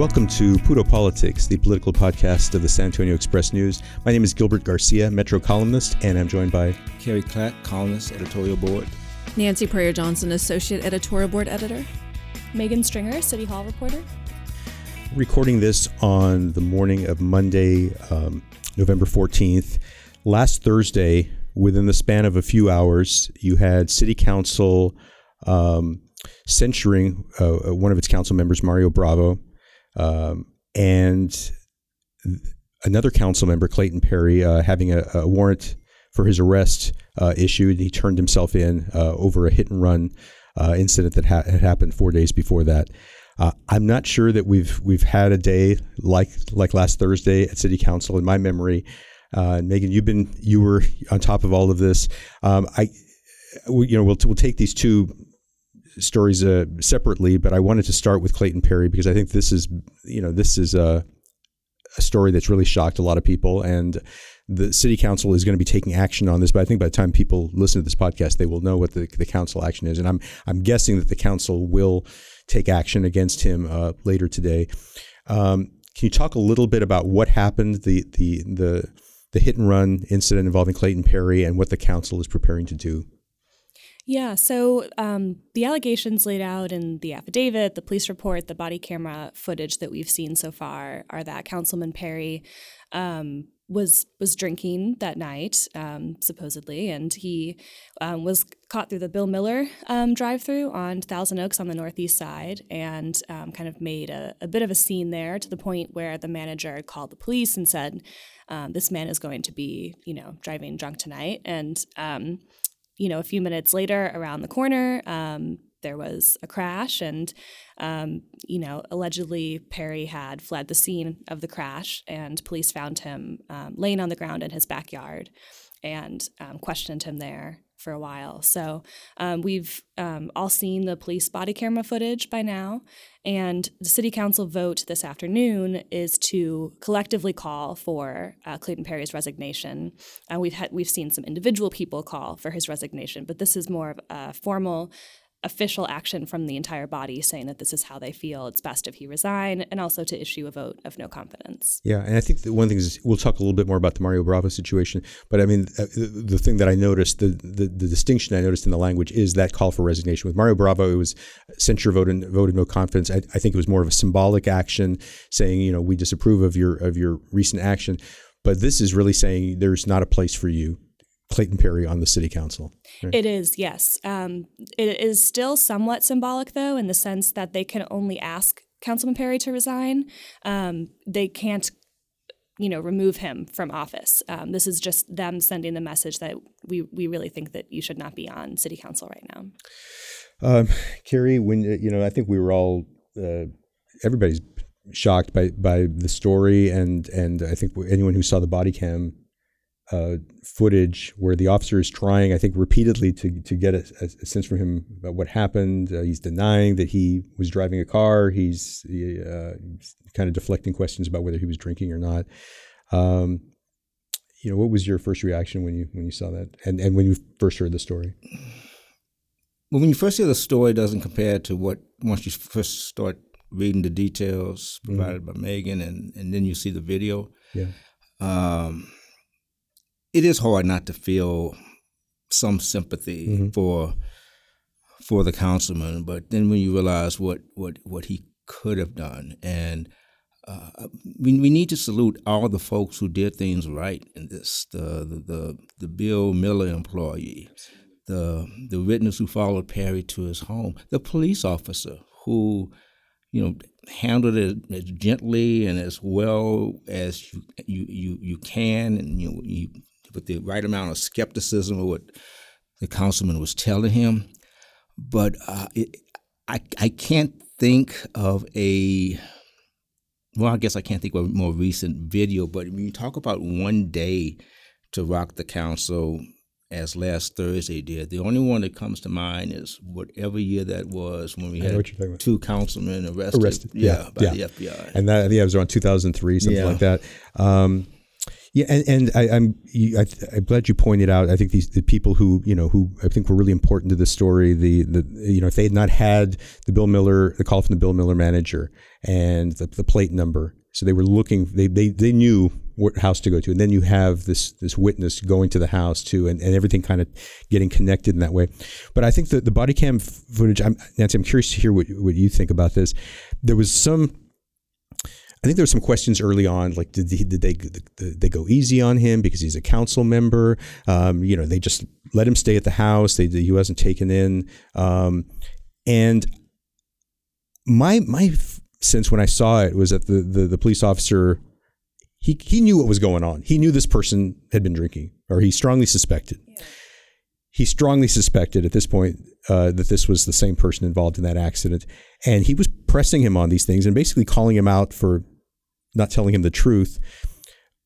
Welcome to Puro Politics, the political podcast of the San Antonio Express News. My name is Gilbert Garcia, Metro columnist, and I'm joined by Carrie Clack, columnist, editorial board. Nancy Preyor Johnson, associate editorial board editor. Megan Stringer, City Hall reporter. Recording this on the morning of Monday, um, November 14th. Last Thursday, within the span of a few hours, you had City Council um, censuring uh, one of its council members, Mario Bravo um, and another council member, Clayton Perry, uh, having a, a, warrant for his arrest uh, issued. He turned himself in uh, over a hit and run uh, incident that ha- had happened four days before that. Uh, I'm not sure that we've we've had a day like like last Thursday at City Council in my memory. Uh, Megan, you've been you were on top of all of this. Um, I, you know, we'll we'll take these two stories uh, separately, but I wanted to start with Clayton Perry because I think this is, you know, this is a, a story that's really shocked a lot of people, and the city council is going to be taking action on this. But I think by the time people listen to this podcast, they will know what the, the council action is, and I'm I'm guessing that the council will take action against him uh, later today. Um, can you talk a little bit about what happened, the the the the hit and run incident involving Clayton Perry, and what the council is preparing to do? Yeah, so um, the allegations laid out in the affidavit, the police report, the body camera footage that we've seen so far are that Councilman Perry um, was was drinking that night, um, supposedly, and he um, was caught through the Bill Miller um, drive-through on Thousand Oaks on the northeast side, and um, kind of made a, a, bit of a scene there to the point where the manager called the police and said, "This man is going to be, you know, driving drunk tonight," and you know, a few minutes later, around the corner, um, there was a crash, and um, you know, allegedly Perry had fled the scene of the crash, and police found him um, laying on the ground in his backyard and um, questioned him there for a while. So um, we've um, all seen the police body camera footage by now, and the city council vote this afternoon is to collectively call for uh, Clayton Perry's resignation. Uh, we've had we've seen some individual people call for his resignation, but this is more of a formal official action from the entire body saying that this is how they feel. It's best if he resign and also to issue a vote of no confidence. Yeah and i think one thing is we'll talk a little bit more about the mario bravo situation but i mean uh, the thing that i noticed the, the, the distinction i noticed in the language is that call for resignation. With mario bravo it was censure vote and vote of no confidence. I, I think it was more of a symbolic action saying you know we disapprove of your of your recent action but this is really saying there's not a place for you Clayton Perry on the city council. Right? It is, yes. Um, it is still somewhat symbolic, though, in the sense that they can only ask Councilman Perry to resign. Um, they can't, you know, remove him from office. Um, this is just them sending the message that we we really think that you should not be on city council right now. Um, Carrie, when you know, I think we were all uh, everybody's shocked by by the story, and and I think anyone who saw the body cam uh, footage where the officer is trying, I think, repeatedly to to get a, a sense from him about what happened. Uh, he's denying that he was driving a car. He's uh, kind of deflecting questions about whether he was drinking or not. Um, you know, what was your first reaction when you when you saw that, and and when you first heard the story? Well, when you first hear the story, it doesn't compare to what once you first start reading the details provided mm-hmm. by Megan, and and then you see the video. Yeah. Um, it is hard not to feel some sympathy mm-hmm. for for the councilman, but then when you realize what what what he could have done, and uh, we we need to salute all the folks who did things right in this the the the, the Bill Miller employee, the the witness who followed Perry to his home, the police officer who you know handled it as gently and as well as you you you, you can, and you you with the right amount of skepticism of what the councilman was telling him. But uh, it, I, I can't think of a well, I guess I can't think of a more recent video, but when you talk about one day to rock the council as last Thursday did, the only one that comes to mind is whatever year that was when we I had what you're talking about. two councilmen arrested, Arrested, yeah, yeah, by yeah. the FBI. and that yeah, it was around 2003, something Yeah. like that. Um, yeah, and, and I, I'm I, I'm glad you pointed out. I think these the people who you know who I think were really important to this story. The the you know if they had not had the Bill Miller the call from the Bill Miller manager and the, the plate number, so they were looking. They they, they knew what house to go to, and then you have this this witness going to the house too, and, and everything kind of getting connected in that way. But I think that the body cam footage. I'm, Nancy, I'm curious to hear what what you think about this. There was some. I think there were some questions early on, like did, he, did they did they go easy on him because he's a council member? Um, you know, they just let him stay at the house. They, he wasn't taken in, um, and my my sense when I saw it was that the, the the police officer he he knew what was going on. He knew this person had been drinking, or he strongly suspected. He strongly suspected at this point uh, that this was the same person involved in that accident, and he was pressing him on these things and basically calling him out for not telling him the truth.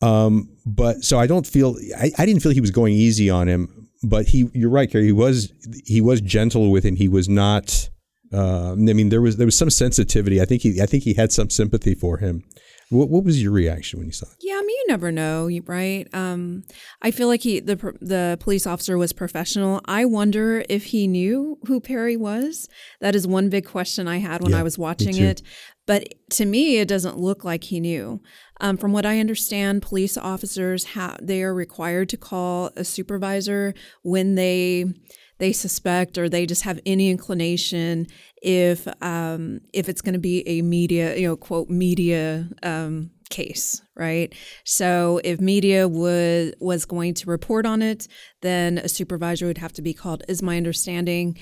Um, but so I don't feel I, I didn't feel he was going easy on him, but he you're right, Kerry. He was he was gentle with him. He was not. Uh, I mean, there was there was some sensitivity. I think he I think he had some sympathy for him. What, what was your reaction when you saw it? Yeah, I mean, you never know, right? Um, I feel like he, the the police officer, was professional. I wonder if he knew who Perry was. That is one big question I had when Yeah, I was watching it. But to me, it doesn't look like he knew. Um, from what I understand, police officers they are required to call a supervisor when they they suspect or they just have any inclination if um, if it's going to be a media you know quote media um, case right? So if media was was going to report on it then a supervisor would have to be called is my understanding.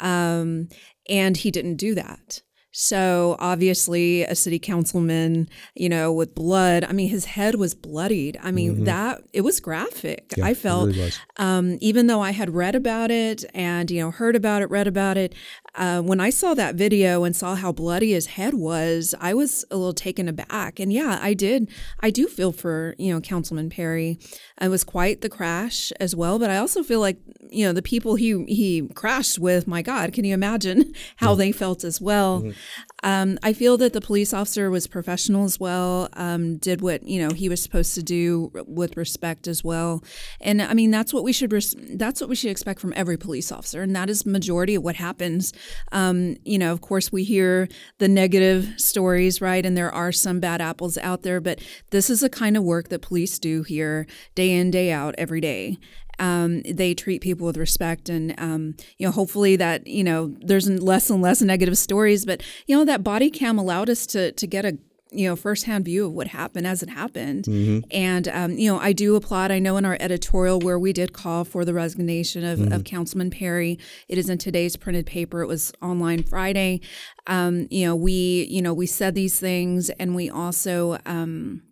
Um, and he didn't do that so obviously a city councilman you know with blood i mean his head was bloodied. I mean that it was graphic Yeah, i felt really um, even though I had read about it and you know heard about it, read about it, uh, when I saw that video and saw how bloody his head was, I was a little taken aback. And yeah, I did. I do feel for you know Councilman Perry. It was quite the crash as well, but I also feel like you know the people he he crashed with. My God, can you imagine how they felt as well? Um, I feel that the police officer was professional as well. Um, did what you know he was supposed to do with respect as well, and I mean that's what we should res- that's what we should expect from every police officer, and that is majority of what happens. Um, you know, of course, we hear the negative stories, right, and there are some bad apples out there, but this is the kind of work that police do here, day in day out, every day um, they treat people with respect and um, you know hopefully that you know there's less and less negative stories but you know that body cam allowed us to to get a you know firsthand view of what happened as it happened. And um, you know i do applaud i know in our editorial where we did call for the resignation of, of councilman perry. It is in today's printed paper. It was online friday. Um, you know we you know we said these things and we also um,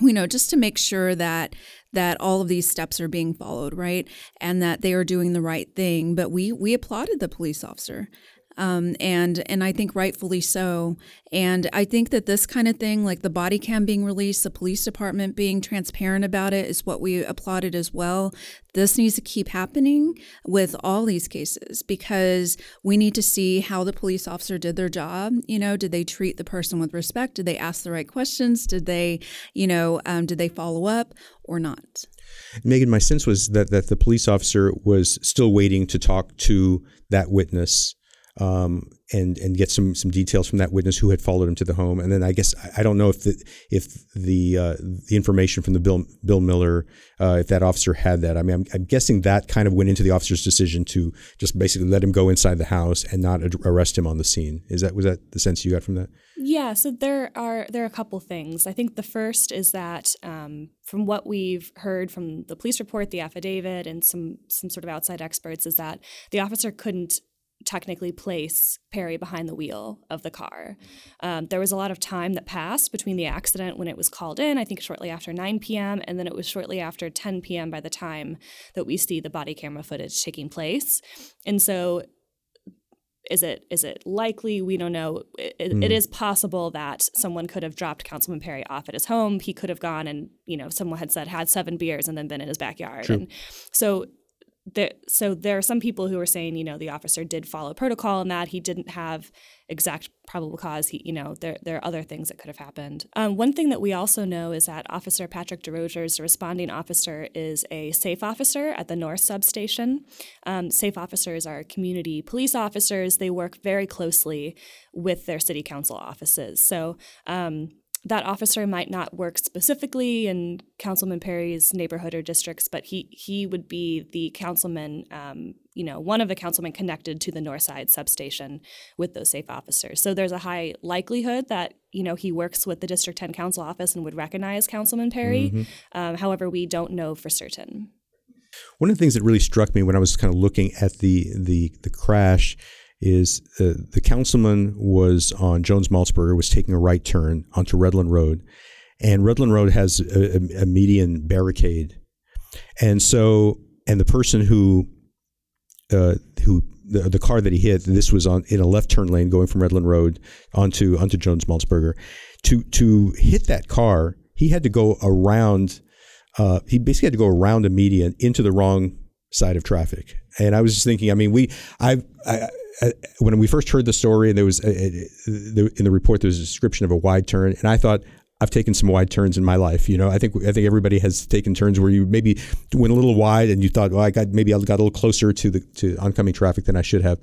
you know just to make sure that that all of these steps are being followed right? And that they are doing the right thing. But we we applauded the police officer um, and and I think rightfully so. And I think that this kind of thing, like the body cam being released, the police department being transparent about it, is what we applauded as well. This needs to keep happening with all these cases because we need to see how the police officer did their job. You know, did they treat the person with respect? Did they ask the right questions? Did they, you know, um, did they follow up or not? Megan, my sense was that that the police officer was still waiting to talk to that witness um, and and get some some details from that witness who had followed him to the home. And then I guess I, don't know if the if the uh, the information from the Bill Bill Miller uh, if that officer had that. I mean, I'm, I'm guessing that kind of went into the officer's decision to just basically let him go inside the house and not ad- arrest him on the scene. Is that was that the sense you got from that? Yeah, so there are there are a couple things. I think the first is that um, from what we've heard from the police report, the affidavit, and some some sort of outside experts, is that the officer couldn't technically place Perry behind the wheel of the car. Um, there was a lot of time that passed between the accident when it was called in, I think shortly after 9 p.m., and then it was shortly after 10 p.m. by the time that we see the body camera footage taking place. And so is it is it likely? We don't know. It, mm. it is possible that someone could have dropped Councilman Perry off at his home. He could have gone and you know someone had said had seven beers and then been in his backyard. True. And so there, so there are some people who are saying, you know, the officer did follow protocol in that he didn't have exact probable cause. He, you know, there there are other things that could have happened. Um, one thing that we also know is that Officer Patrick DeRogers, the responding officer, is a SAFFE officer at the North Substation. Um, SAFFE officers are community police officers. They work very closely with their city council offices. So. Um, that officer might not work specifically in Councilman Perry's neighborhood or districts, but he he would be the councilman, um, you know, one of the councilmen connected to the North Side substation with those SAFFE officers. So there's a high likelihood that you know he works with the District 10 Council office and would recognize Councilman Perry. Mm-hmm. Um, however, we don't know for certain. One of the things that really struck me when I was kind of looking at the the the crash is uh, the councilman was on Jones Maltsberger, was taking a right turn onto Redland Road, and Redland Road has a, a median barricade, and so and the person who uh, who the, the car that he hit, this was on in a left turn lane going from Redland Road onto onto Jones Maltsberger. To to hit that car, he had to go around. Uh, he basically had to go around a median into the wrong side of traffic. And I was just thinking, I mean, we, I, I when we first heard the story, and there was a, a, in the report there was a description of a wide turn, and I thought I've taken some wide turns in my life. You know, I think I think everybody has taken turns where you maybe went a little wide and you thought, well, I got maybe I got a little closer to the to oncoming traffic than I should have.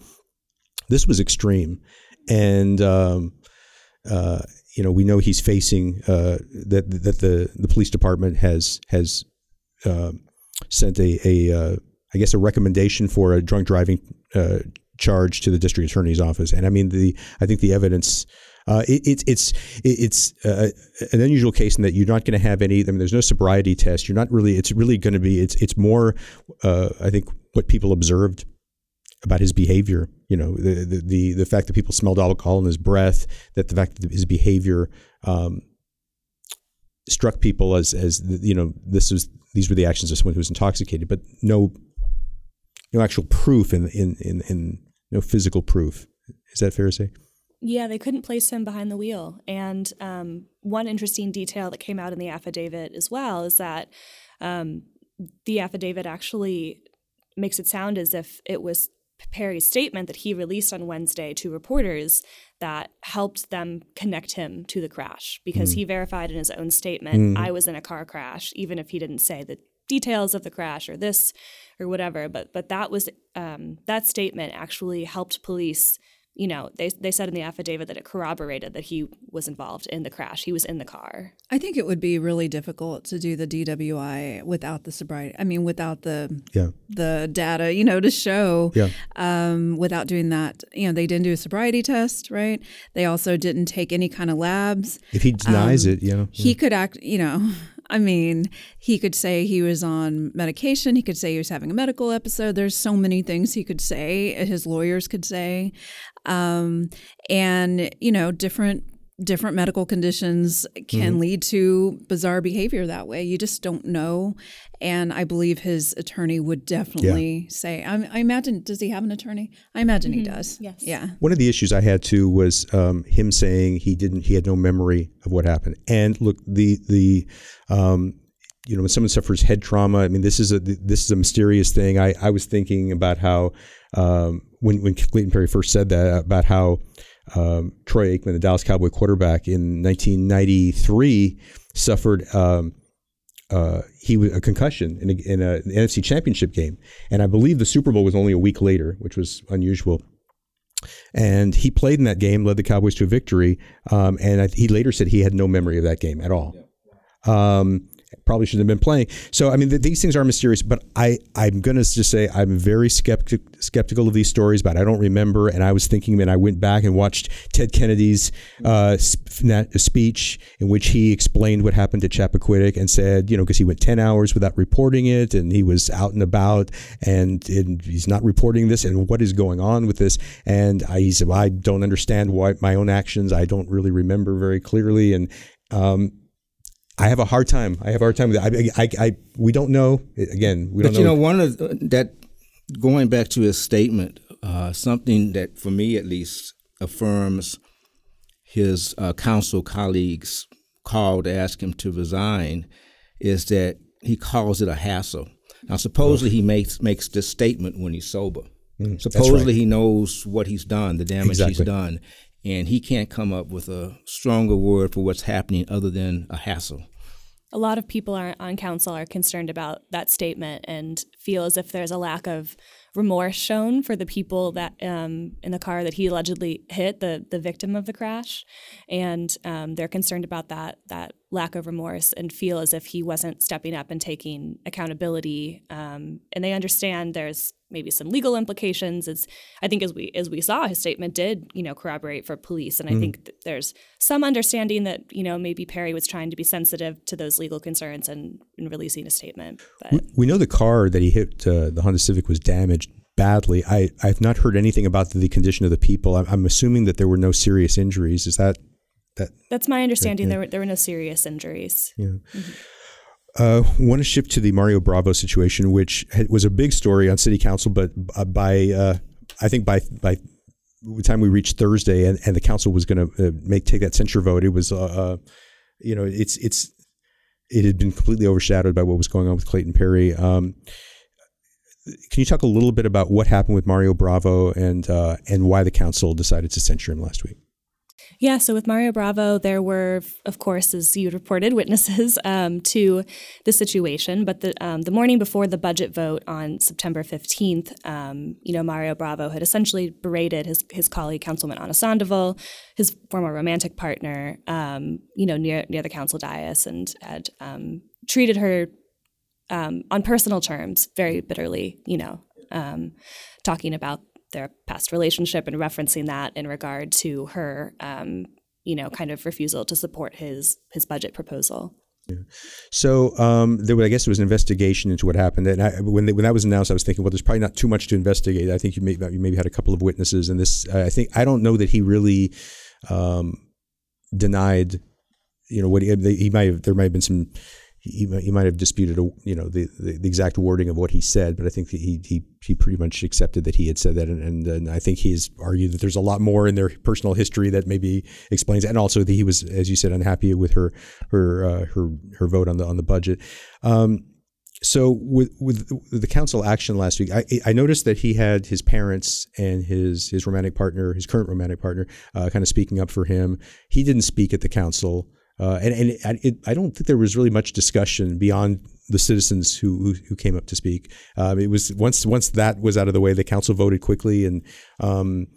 This was extreme, and um, uh, you know we know he's facing uh, that that the the police department has has uh, sent a a uh, I guess a recommendation for a drunk driving uh, charge to the district attorney's office. And I mean, the I think the evidence. Uh, it, it's it's it's uh, an unusual case in that you're not going to have any. I mean, there's no sobriety test. You're not really. It's really going to be. It's it's more. Uh, I think what people observed about his behavior. You know, the, the, the the fact that people smelled alcohol in his breath. That the fact that his behavior um, struck people as as you know this was these were the actions of someone who was intoxicated, but no no actual proof in in in, in no physical proof. Is that fair to say? Yeah, they couldn't place him behind the wheel. And um, one interesting detail that came out in the affidavit as well is that um, the affidavit actually makes it sound as if it was Perry's statement that he released on Wednesday to reporters that helped them connect him to the crash because mm. he verified in his own statement, mm. I was in a car crash, even if he didn't say the details of the crash or this or whatever. But but that was um, that statement actually helped police. You know, they they said in the affidavit that it corroborated that he was involved in the crash. He was in the car. I think it would be really difficult to do the DWI without the sobriety. I mean, without the yeah. the data, you know, to show. Yeah. Um, without doing that, you know, they didn't do a sobriety test, right? They also didn't take any kind of labs. If he denies um, it, you know, he could act. You know, I mean, he could say he was on medication. He could say he was having a medical episode. There's so many things he could say. His lawyers could say, um, and you know, different different medical conditions can mm-hmm. lead to bizarre behavior that way. You just don't know. And I believe his attorney would definitely yeah. say, I, I, imagine, does he have an attorney? I imagine mm-hmm. he does. Yes. Yeah. One of the issues I had too was um, him saying he didn't, he had no memory of what happened. And look, the, the, um, you know, when someone suffers head trauma, I mean, this is a this is a mysterious thing. I, I was thinking about how um, when when Clayton Perry first said that about how um, Troy Aikman, the Dallas Cowboy quarterback in 1993, suffered um, uh, he was a concussion in, a, in a, an NFC Championship game, and I believe the Super Bowl was only a week later, which was unusual. And he played in that game, led the Cowboys to a victory, um, and I, he later said he had no memory of that game at all. Um, probably shouldn't have been playing. So I mean, th- these things are mysterious. But I I'm gonna just say I'm very skeptic, skeptical of these stories. But I don't remember, and I was thinking, and I went back and watched Ted Kennedy's uh, speech in which he explained what happened to Chappaquiddick and said, you know, because he went 10 hours without reporting it, and he was out and about, and, and he's not reporting this, and what is going on with this? And I, he said, well, I don't understand why my own actions. I don't really remember very clearly, and um, I have a hard time. I have a hard time with it. I, I, I we don't know. Again, we but don't know. But you know, one of that going back to his statement, uh, something that, for me at least, affirms his uh, council colleagues' call to ask him to resign is that he calls it a hassle. Now, supposedly he makes makes this statement when he's sober. Mm, supposedly right. he knows what he's done, the damage Exactly. he's done, and he can't come up with a stronger word for what's happening other than a hassle. A lot of people are, on council are concerned about that statement and feel as if there's a lack of remorse shown for the people that um, in the car that he allegedly hit, the the victim of the crash, and um, they're concerned about that that lack of remorse and feel as if he wasn't stepping up and taking accountability. Um, and they understand there's maybe some legal implications. It's I think as we as we saw, his statement did you know corroborate for police, and I think th- there's some understanding that you know maybe Perry was trying to be sensitive to those legal concerns and in releasing a statement. But We, we know the car that he hit, uh, the Honda Civic, was damaged badly. I, I've not heard anything about the condition of the people. I'm, I'm assuming that there were no serious injuries. Is that that? that's my understanding. There were there were no serious injuries. Yeah. Uh, want to shift to the Mario Bravo situation, which was a big story on City Council, but uh, by uh, I think by by the time we reached Thursday, and, and the council was going to uh, make take that censure vote, it was uh, uh, you know it's it's it had been completely overshadowed by what was going on with Clayton Perry. Um, can you talk a little bit about what happened with Mario Bravo and and why the council decided to censure him last week? Yeah, so with Mario Bravo, there were, of course, as you reported, witnesses um, to the situation. But the um, the morning before the budget vote on September fifteenth, um, you know, Mario Bravo had essentially berated his his colleague, Councilman Ana Sandoval, his former romantic partner, um, you know, near near the council dais, and had um, treated her um, on personal terms very bitterly. You know, talking about their past relationship and referencing that in regard to her, um, you know, kind of refusal to support his his budget proposal. So um, there, was- I guess there was an investigation into what happened. And I, when they, when that was announced, I was thinking, well, there's probably not too much to investigate. I think you, may, you maybe had a couple of witnesses, and this. I think I don't know that he really um, denied. You know what he, he might have. There might have been some. He, he might have disputed, you know, the, the, exact wording of what he said, but I think he he he pretty much accepted that he had said that, and, and, and I think he's argued that there's a lot more in their personal history that maybe explains, and also that he was, as you said, unhappy with her her uh, her her vote on the on the budget. Um, so with with the council action last week, I, I noticed that he had his parents and his his romantic partner, his current romantic partner, uh, kind of speaking up for him. He didn't speak at the council, uh, and and it, I don't think there was really much discussion beyond the citizens who who, who came up to speak. Um, it was once once that was out of the way, the council voted quickly, and um,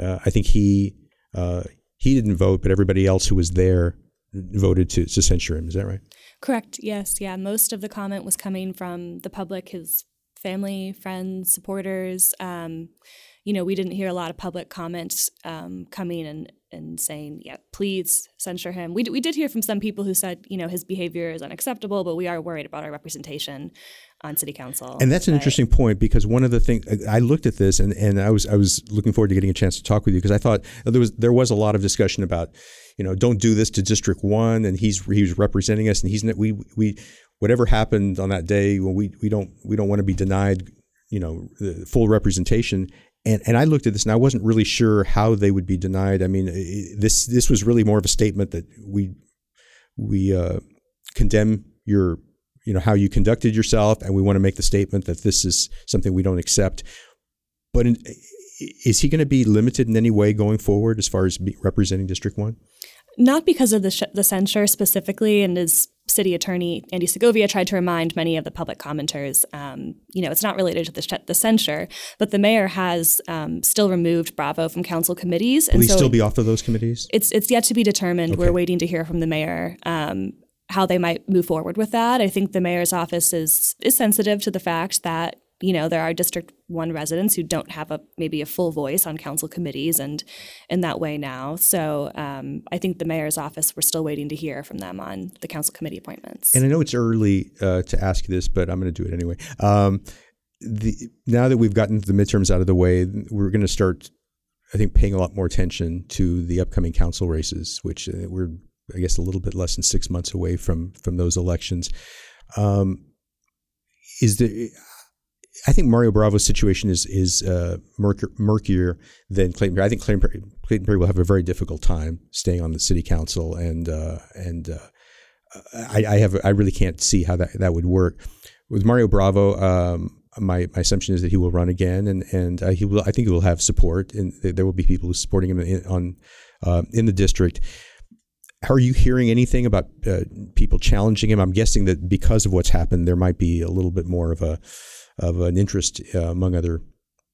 uh, I think he uh, he didn't vote, but everybody else who was there voted to, to censure him. Is that right? Correct. Yes. Yeah. Most of the comment was coming from the public, his family, friends, supporters. Um, you know, we didn't hear a lot of public comments um, coming and, and saying, yeah, please censure him. We, d- we did hear from some people who said, you know, his behavior is unacceptable, but we are worried about our representation on city council. And that's an But- interesting point because one of the things I looked at this and, and I was I was looking forward to getting a chance to talk with you because I thought uh, there was there was a lot of discussion about you know don't do this to District One and he's he was representing us and he's we we whatever happened on that day well, we we don't we don't want to be denied you know the full representation and and I looked at this and I wasn't really sure how they would be denied. I mean this this was really more of a statement that we we uh, condemn your you know how you conducted yourself and we want to make the statement that this is something we don't accept. But in, is he going to be limited in any way going forward as far as representing district 1 not because of the, sh- the censure specifically, and as city attorney Andy Segovia tried to remind many of the public commenters, um, you know, it's not related to the, sh- the censure, but the mayor has um, still removed Bravo from council committees, will he still be off of those committees it's it's yet to be determined. Okay. We're waiting to hear from the mayor um, how they might move forward with that. I think the mayor's office is is sensitive to the fact that you know there are District One residents who don't have a maybe a full voice on council committees and in that way now. So um, I think the mayor's office we're still waiting to hear from them on the council committee appointments. and i know it's early uh, to ask you this but i'm going to do it anyway um, the, now that we've gotten the midterms out of the way we're going to start i think paying a lot more attention to the upcoming council races which uh, we're i guess a little bit less than six months away from from those elections um, is there I think Mario Bravo's situation is is uh, murkier, than Clayton Perry. I think Clayton Perry, Clayton Perry will have a very difficult time staying on the city council, and uh, and uh, I, I, have I really can't see how that, that would work with Mario Bravo. Um, my, my assumption is that he will run again, and and uh, he will. I think he will have support, and there will be people supporting him in, on uh, in the district. Are you hearing anything about uh, people challenging him? I'm guessing that because of what's happened, there might be a little bit more of a of an interest uh, among other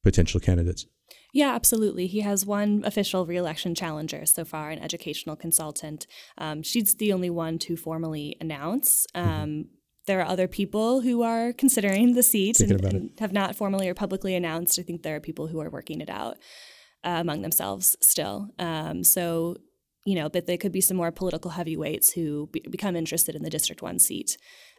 potential candidates. Yeah, absolutely. He has one official reelection challenger so far, an educational consultant. Um, she's the only one to formally announce. Mm-hmm. Um, mm-hmm. There are other people who are considering the seat and, and have not formally or publicly announced. I think there are people who are working it out uh, among themselves still. Um, so, you know, but there could be some more political heavyweights who be- become interested in the District 1 seat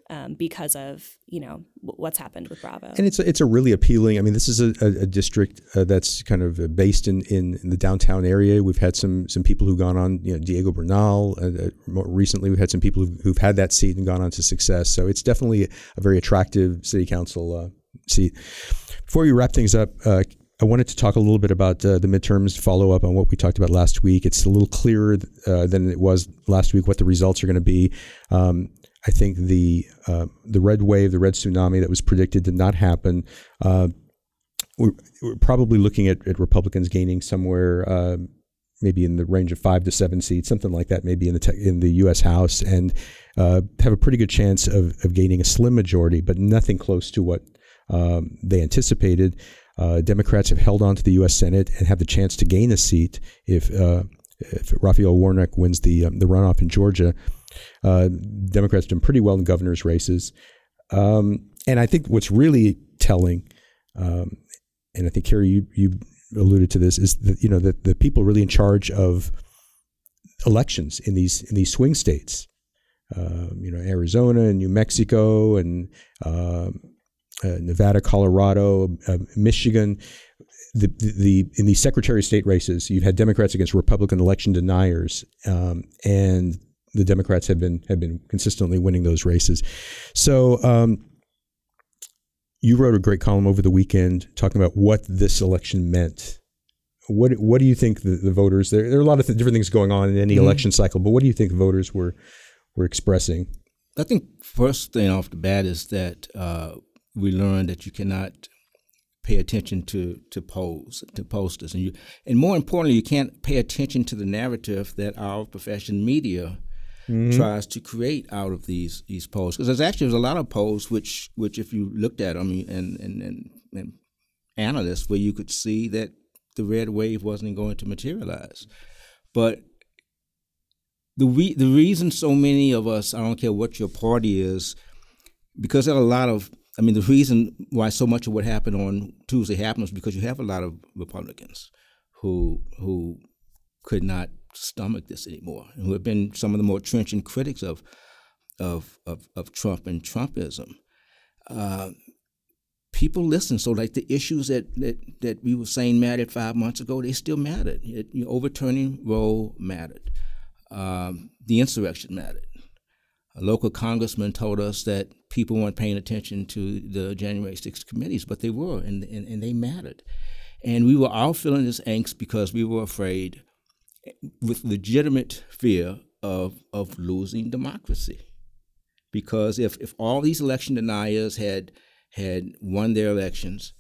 um, because of you know what's happened with Bravo. And it's a, it's a really appealing. I mean, this is a, a, district uh, that's kind of uh, based in, in, in the downtown area. We've had some some people who've gone on. You know, Diego Bernal. Uh, uh, more recently, we've had some people who've, who've, had that seat and gone on to success. So it's definitely a very attractive city council uh, seat. Before we wrap things up. Uh, I wanted to talk a little bit about the midterms, follow up on what we talked about last week. It's a little clearer than it was last week what the results are going to be. Um, I think the uh, the red wave, the red tsunami that was predicted did not happen. Uh, we're, we're, probably looking at, at, Republicans gaining somewhere uh, maybe in the range of five to seven seats, something like that, maybe in the te- in the U.S. House, and uh, have a pretty good chance of, of gaining a slim majority, but nothing close to what um, they anticipated. Uh, Democrats have held on to the U.S. Senate and have the chance to gain a seat if uh, if Raphael Warnock wins the um, the runoff in Georgia. Uh, Democrats done pretty well in governor's races. Um, and I think what's really telling, um, and I think Carrie, you, you alluded to this, is that you know that the people really in charge of elections in these in these swing states, um, you know Arizona and New Mexico and um, uh, Nevada, Colorado, uh, Michigan. The, the, the, in these Secretary of State races, you've had Democrats against Republican election deniers, um, and the Democrats have been have been consistently winning those races. So um, you wrote a great column over the weekend talking about what this election meant. What what do you think the, the voters there? There are a lot of th- different things going on in any mm-hmm. election cycle, but what do you think voters were were expressing? I think first thing off the bat is that uh, we learned that you cannot pay attention to to polls to posters and you and more importantly you can't pay attention to the narrative that our profession media mm-hmm. tries to create out of these these polls. Because there's actually there's a lot of polls which which if you looked at them and and, and, and analysts where you could see that the red wave wasn't going to materialize, but the re- the reason so many of us I don't care what your party is because there are a lot of I mean the reason why so much of what happened on Tuesday happened was because you have a lot of Republicans who who could not stomach this anymore, and who have been some of the more trenchant critics of of of, of Trump and Trumpism. Uh, people listen. So, like the issues that, that that we were saying mattered five months ago, they still mattered. It, you know, overturning Roe mattered. Um, the insurrection mattered. A local congressman told us that people weren't paying attention to the January 6th committees, but they were, and, and, and they mattered. And we were all feeling this angst because we were afraid with legitimate fear of, of losing democracy. Because if, if all these election deniers had, had won their elections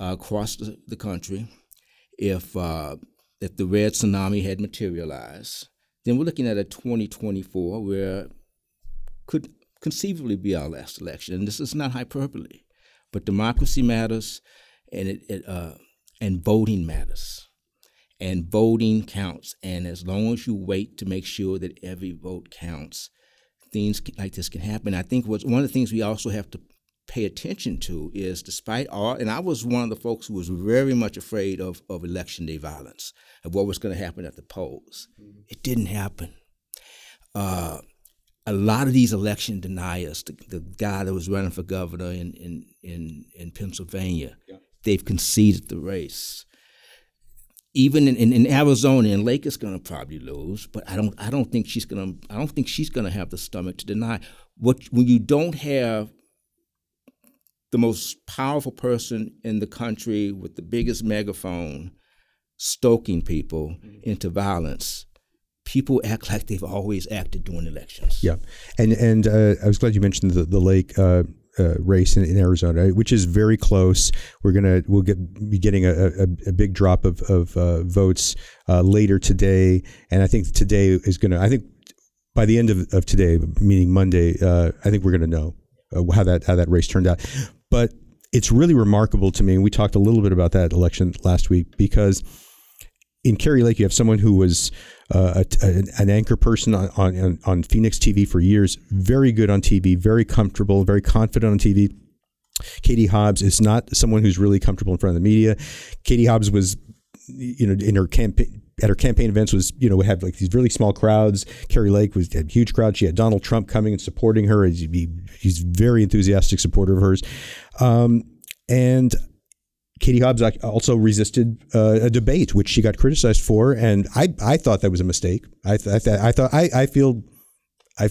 uh, across the, the, country, if, uh, if the red tsunami had materialized, then we're looking at a 2024 where could conceivably be our last election. And this is not hyperbole, but democracy matters, and it, it uh, and voting matters and voting counts. And as long as you wait to make sure that every vote counts, things like this can happen. I think what's one of the things we also have to pay attention to is despite all, and I was one of the folks who was very much afraid of, of election day violence, of what was going to happen at the polls. Mm-hmm. It didn't happen. Uh, a lot of these election deniers, the, the, guy that was running for governor in, in, in, in Pennsylvania, yeah. they've conceded the race even in, in, in, Arizona and Lake is going to probably lose, but I don't I don't think she's going to I don't think she's going to have the stomach to deny what when you don't have the most powerful person in the country with the biggest megaphone stoking people into violence people act like they've always acted during elections. Yeah, and and uh, I was glad you mentioned the the Lake. Uh, uh, race in, in, Arizona, which is very close. We're gonna we'll get be getting a, a, a big drop of, of uh, votes uh, later today, and I think today is gonna. I think by the end of, of today, meaning Monday, uh, I think we're gonna know how that how that race turned out. But it's really remarkable to me, and we talked a little bit about that election last week because in Kari Lake, you have someone who was uh, a, a, an anchor person on, on, on Phoenix TV for years, very good on TV, very comfortable, very confident on TV. Katie Hobbs is not someone who's really comfortable in front of the media. Katie Hobbs was, you know, in her campaign at her campaign events was, you know, we had like these really small crowds. Kari Lake was had huge crowds. She had Donald Trump coming and supporting her. He's, he's very enthusiastic supporter of hers. Um, and Katie Hobbs also resisted uh, a debate, which she got criticized for, and I, I thought that was a mistake. I, th- I, thought I, I feel I,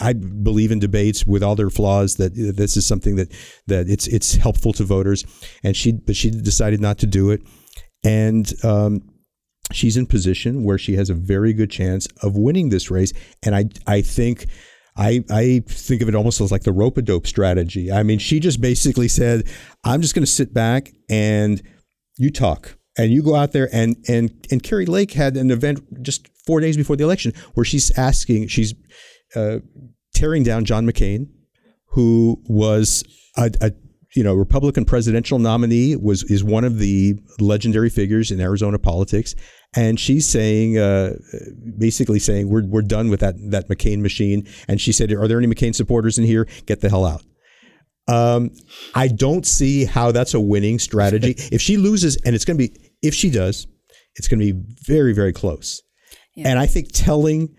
I believe in debates with all their flaws that this is something that that it's it's helpful to voters, and she but she decided not to do it, and um, she's in position where she has a very good chance of winning this race, and I I think I, I think of it almost as like the rope a dope strategy. I mean, she just basically said, I'm just going to sit back and you talk and you go out there and and and Kari Lake had an event just four days before the election where she's asking, she's uh, tearing down John McCain, who was a, a you know Republican presidential nominee, was is one of the legendary figures in Arizona politics, and she's saying, uh, basically saying, we're, we're done with that, that McCain machine. And she said, are there any McCain supporters in here? Get the hell out. Um, I don't see how that's a winning strategy. if she loses, and it's going to be, if she does, it's going to be very, very close. Yeah. And I think telling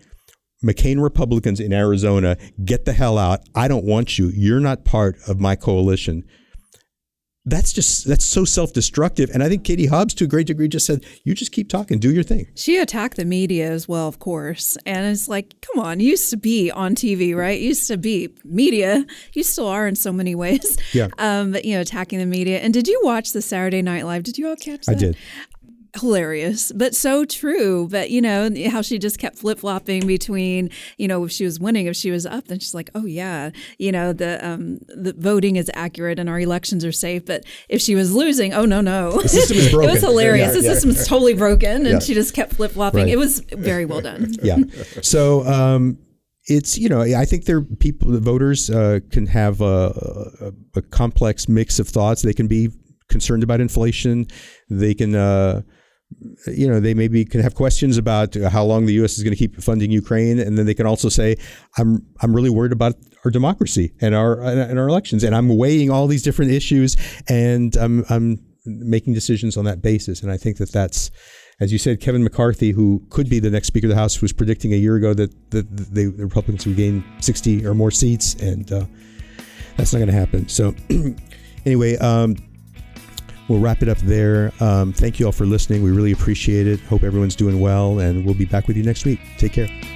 McCain Republicans in Arizona, get the hell out. I don't want you. You're not part of my coalition that's just that's so self-destructive. And i think katie hobbs to a great degree just said you just keep talking do your thing. She attacked the media as well of course. And it's like come on you used to be on tv right? You used to be media. You still are in so many ways. Yeah. Um but you know attacking the media. And did you watch the saturday night live? Did you all catch that? i did hilarious, but so true. But you know how she just kept flip flopping between, you know, if she was winning, if she was up, then she's like, oh yeah, you know, the um, the voting is accurate and our elections are safe. But if she was losing, oh no no, the system is broken. it was hilarious. Yeah, the yeah. system is totally broken, and yeah. she just kept flip flopping. Right. It was very well done. Yeah. So. Um, it's you know I think there people the voters uh, can have a, a, a, complex mix of thoughts. They can be concerned about inflation. They can uh, you know, they maybe can have questions about how long the U.S. is going to keep funding Ukraine, and then they can also say, "I'm I'm really worried about our democracy and our and our elections, and I'm weighing all these different issues, and I'm I'm making decisions on that basis." And I think that that's, as you said, Kevin McCarthy, who could be the next Speaker of the House, was predicting a year ago that that the, the Republicans would gain 60 or more seats, and uh, that's not going to happen. So, anyway. Um, we'll wrap it up there. Um, thank you all for listening. We really appreciate it. Hope everyone's doing well, and we'll be back with you next week. Take care.